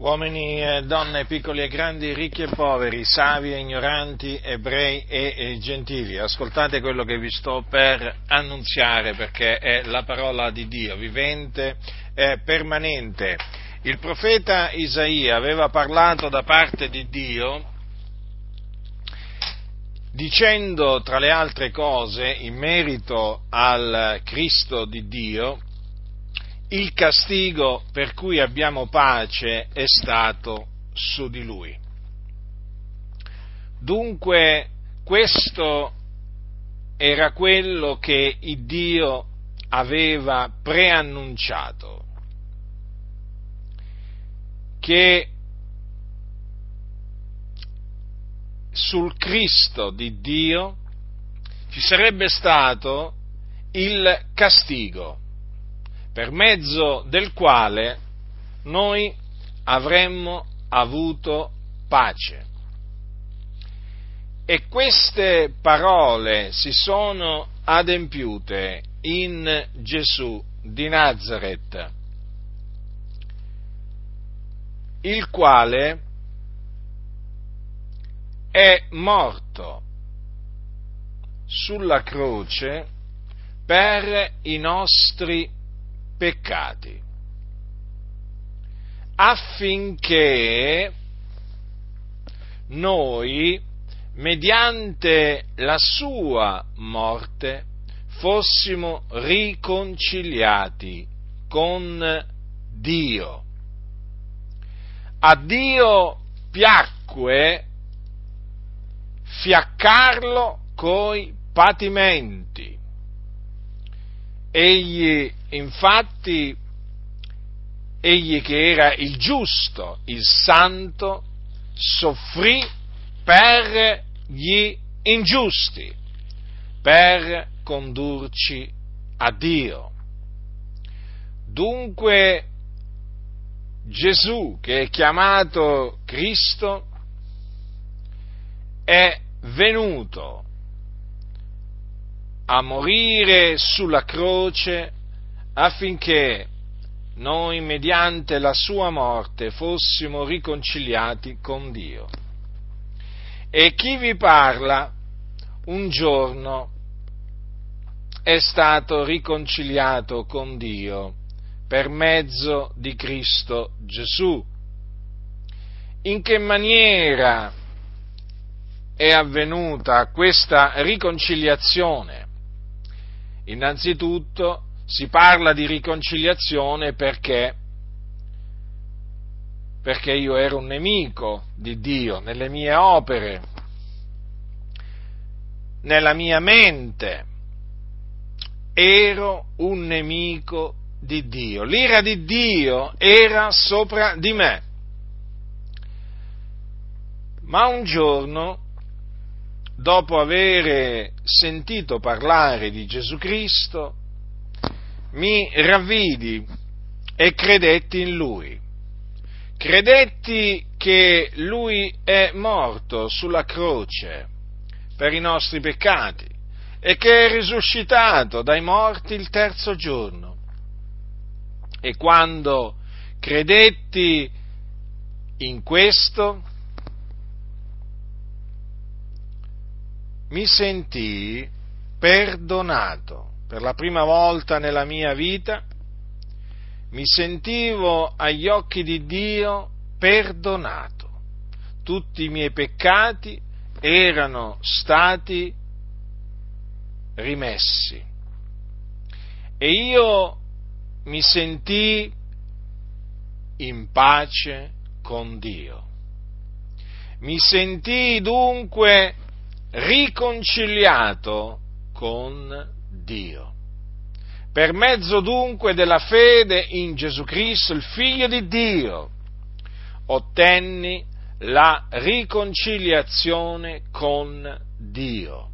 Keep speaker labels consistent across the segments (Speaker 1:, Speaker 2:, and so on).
Speaker 1: uomini e donne, piccoli e grandi, ricchi e poveri, savi e ignoranti, ebrei e, gentili, ascoltate quello che vi sto per annunziare perché è la parola di Dio, vivente e permanente. Il profeta Isaia aveva parlato da parte di Dio dicendo tra le altre cose in merito al Cristo di Dio, il castigo per cui abbiamo pace è stato su di lui. Dunque questo era quello che il Dio aveva preannunciato, che sul Cristo di Dio ci sarebbe stato il castigo per mezzo del quale noi avremmo avuto pace. E queste parole si sono adempiute in Gesù di Nazareth, il quale è morto sulla croce per i nostri peccati, affinché noi, mediante la sua morte, fossimo riconciliati con Dio. A Dio piacque fiaccarlo coi patimenti. Egli infatti, egli che era il giusto, il santo, soffrì per gli ingiusti, per condurci a Dio. Dunque Gesù, che è chiamato Cristo, è venuto a morire sulla croce affinché noi, mediante la sua morte, fossimo riconciliati con Dio. E chi vi parla un giorno è stato riconciliato con Dio per mezzo di Cristo Gesù. In che maniera è avvenuta questa riconciliazione? Innanzitutto si parla di riconciliazione perché, perché io ero un nemico di Dio nelle mie opere, nella mia mente, ero un nemico di Dio. L'ira di Dio era sopra di me. Ma un giorno, dopo aver sentito parlare di Gesù Cristo, mi ravvidi e credetti in Lui. Credetti che Lui è morto sulla croce per i nostri peccati e che è risuscitato dai morti il terzo giorno. E quando credetti in questo, mi sentii perdonato per la prima volta nella mia vita, mi sentivo agli occhi di Dio perdonato. Tutti i miei peccati erano stati rimessi. E io mi sentii in pace con Dio. Mi sentii dunque riconciliato con Dio. Per mezzo dunque della fede in Gesù Cristo, il Figlio di Dio, ottenni la riconciliazione con Dio.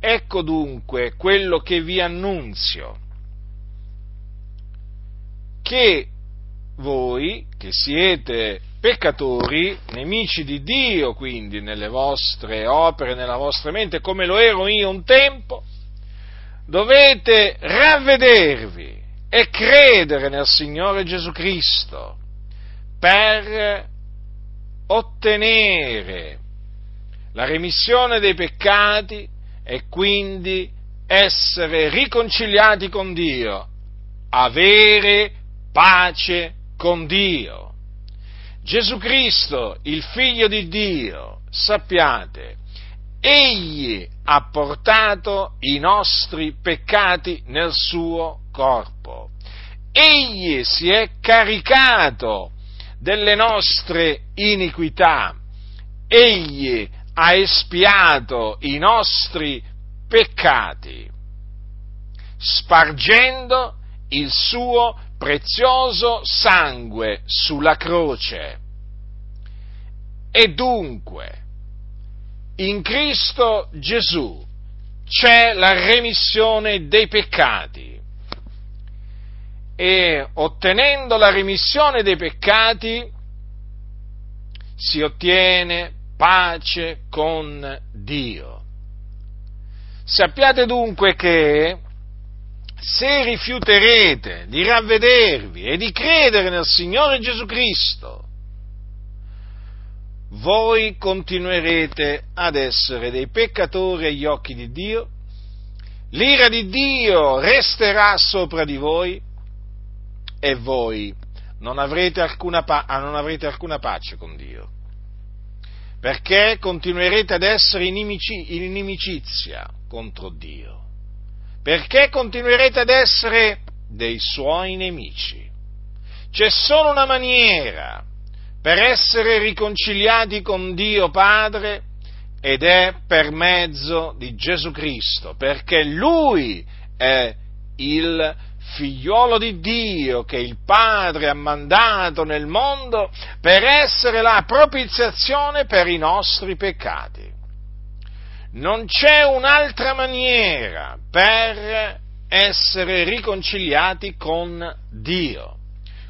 Speaker 1: Ecco dunque quello che vi annunzio, che voi, che siete peccatori, nemici di Dio, quindi nelle vostre opere, nella vostra mente, come lo ero io un tempo, dovete ravvedervi e credere nel Signore Gesù Cristo per ottenere la remissione dei peccati e quindi essere riconciliati con Dio, avere pace con Dio. Gesù Cristo, il figlio di Dio, sappiate, egli ha portato i nostri peccati nel suo corpo. Egli si è caricato delle nostre iniquità. Egli ha espiato i nostri peccati, spargendo il suo prezioso sangue sulla croce. E dunque, in Cristo Gesù c'è la remissione dei peccati e ottenendo la remissione dei peccati si ottiene pace con Dio. Sappiate dunque che se rifiuterete di ravvedervi e di credere nel Signore Gesù Cristo, voi continuerete ad essere dei peccatori agli occhi di Dio, l'ira di Dio resterà sopra di voi e voi non avrete alcuna, non avrete alcuna pace con Dio perché continuerete ad essere in inimicizia contro Dio, perché continuerete ad essere dei suoi nemici. C'è solo una maniera per essere riconciliati con Dio Padre ed è per mezzo di Gesù Cristo, perché Lui è il figliuolo di Dio che il Padre ha mandato nel mondo per essere la propiziazione per i nostri peccati. Non c'è un'altra maniera per essere riconciliati con Dio.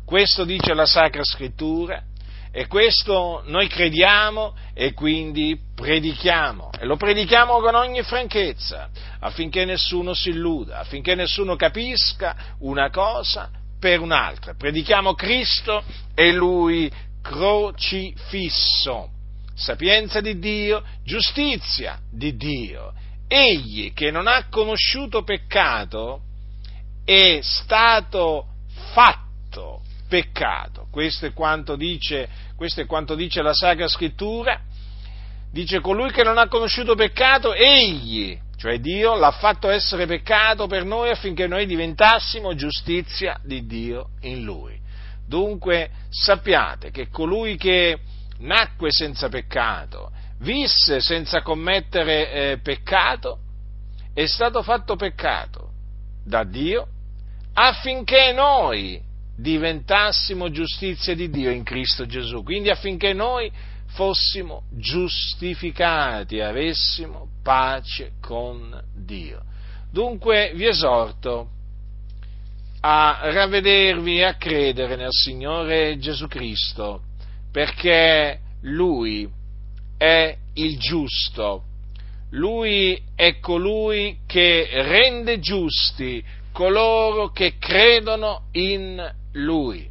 Speaker 1: Questo dice la Sacra Scrittura e questo noi crediamo e quindi predichiamo. E lo predichiamo con ogni franchezza, affinché nessuno si illuda, affinché nessuno capisca una cosa per un'altra. Predichiamo Cristo e Lui crocifisso. Sapienza di Dio, giustizia di Dio. Egli che non ha conosciuto peccato è stato fatto peccato. Questo è quanto dice, è quanto dice la Sacra Scrittura. Dice colui che non ha conosciuto peccato, egli, cioè Dio, l'ha fatto essere peccato per noi affinché noi diventassimo giustizia di Dio in lui. Dunque sappiate che colui che nacque senza peccato, visse senza commettere eh, peccato, è stato fatto peccato da Dio affinché noi diventassimo giustizia di Dio in Cristo Gesù, quindi affinché noi fossimo giustificati, avessimo pace con Dio. Dunque vi esorto a ravvedervi e a credere nel Signore Gesù Cristo, perché Lui è il giusto, Lui è colui che rende giusti coloro che credono in lui.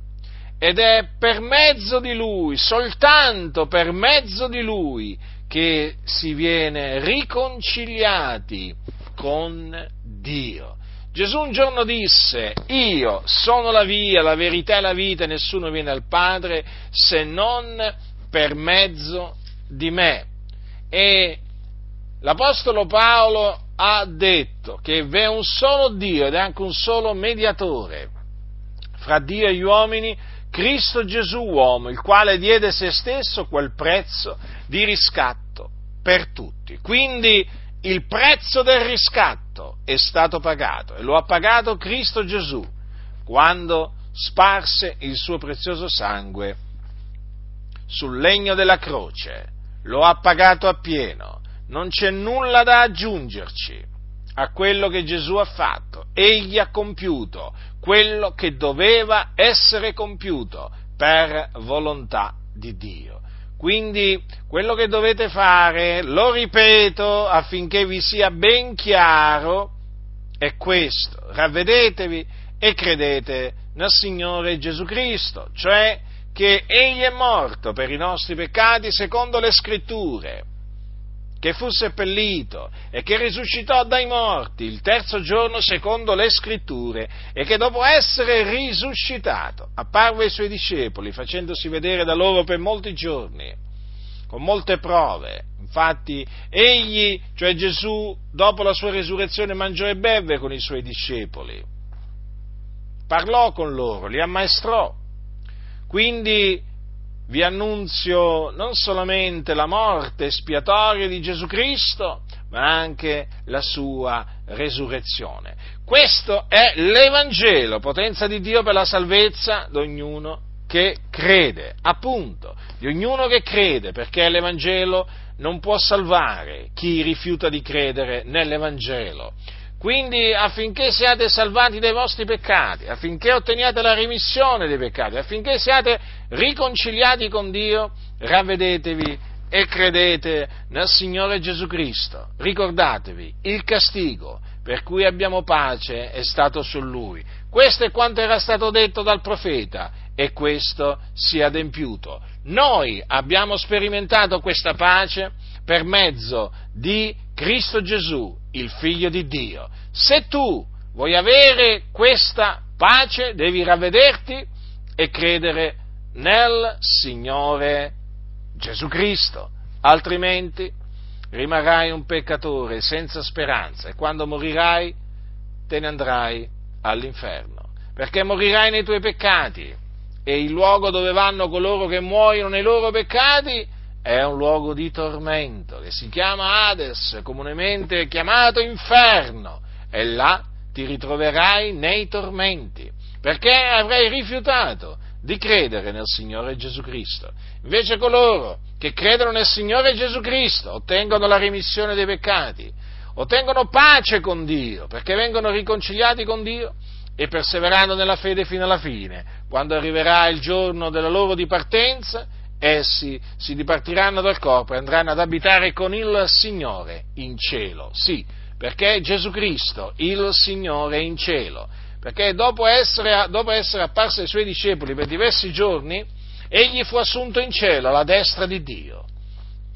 Speaker 1: Ed è per mezzo di lui, soltanto per mezzo di lui, che si viene riconciliati con Dio. Gesù un giorno disse, io sono la via, la verità e la vita, nessuno viene al Padre se non per mezzo di me. E l'Apostolo Paolo ha detto che vi è un solo Dio ed è anche un solo mediatore fra Dio e gli uomini, Cristo Gesù uomo, il quale diede se stesso quel prezzo di riscatto per tutti. Quindi il prezzo del riscatto è stato pagato e lo ha pagato Cristo Gesù quando sparse il suo prezioso sangue sul legno della croce. Lo ha pagato appieno, non c'è nulla da aggiungerci a quello che Gesù ha fatto. Egli ha compiuto quello che doveva essere compiuto per volontà di Dio. Quindi quello che dovete fare, lo ripeto affinché vi sia ben chiaro, è questo. Ravvedetevi e credete nel Signore Gesù Cristo, cioè che egli è morto per i nostri peccati secondo le scritture, che fu seppellito e che risuscitò dai morti il terzo giorno secondo le scritture e che dopo essere risuscitato apparve ai suoi discepoli facendosi vedere da loro per molti giorni, con molte prove. Infatti egli, cioè Gesù, dopo la sua resurrezione mangiò e bevve con i suoi discepoli, parlò con loro, li ammaestrò. Quindi vi annunzio non solamente la morte espiatoria di Gesù Cristo, ma anche la sua resurrezione. Questo è l'Evangelo, potenza di Dio per la salvezza di ognuno che crede, appunto, di ognuno che crede, perché l'Evangelo non può salvare chi rifiuta di credere nell'Evangelo. Quindi affinché siate salvati dai vostri peccati, affinché otteniate la remissione dei peccati, affinché siate riconciliati con Dio, ravvedetevi e credete nel Signore Gesù Cristo. Ricordatevi, il castigo per cui abbiamo pace è stato su Lui. Questo è quanto era stato detto dal profeta e questo si è adempiuto. Noi abbiamo sperimentato questa pace per mezzo di Cristo Gesù, il figlio di Dio. Se tu vuoi avere questa pace, devi ravvederti e credere nel Signore Gesù Cristo, altrimenti rimarrai un peccatore senza speranza e quando morirai te ne andrai all'inferno, perché morirai nei tuoi peccati e il luogo dove vanno coloro che muoiono nei loro peccati è un luogo di tormento che si chiama Hades, comunemente chiamato inferno, e là ti ritroverai nei tormenti, perché avrai rifiutato di credere nel Signore Gesù Cristo. Invece coloro che credono nel Signore Gesù Cristo ottengono la remissione dei peccati, ottengono pace con Dio, perché vengono riconciliati con Dio e perseverando nella fede fino alla fine. Quando arriverà il giorno della loro dipartenza, essi si dipartiranno dal corpo e andranno ad abitare con il Signore in cielo. Sì, perché Gesù Cristo, il Signore, in cielo. Perché dopo essere, dopo essere apparso ai suoi discepoli per diversi giorni, egli fu assunto in cielo alla destra di Dio.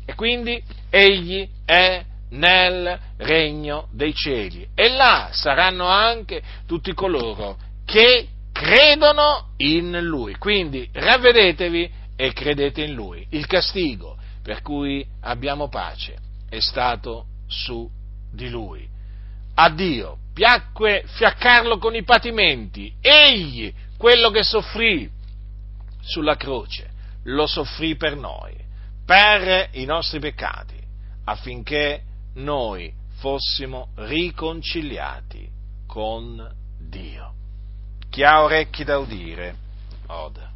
Speaker 1: E quindi egli è nel regno dei cieli. E là saranno anche tutti coloro che credono in Lui. Quindi ravvedetevi e credete in Lui. Il castigo per cui abbiamo pace è stato su di Lui. A Dio piacque fiaccarlo con i patimenti. Egli, quello che soffrì sulla croce, lo soffrì per noi, per i nostri peccati, affinché noi fossimo riconciliati con Dio. Chi ha orecchi da udire, oda.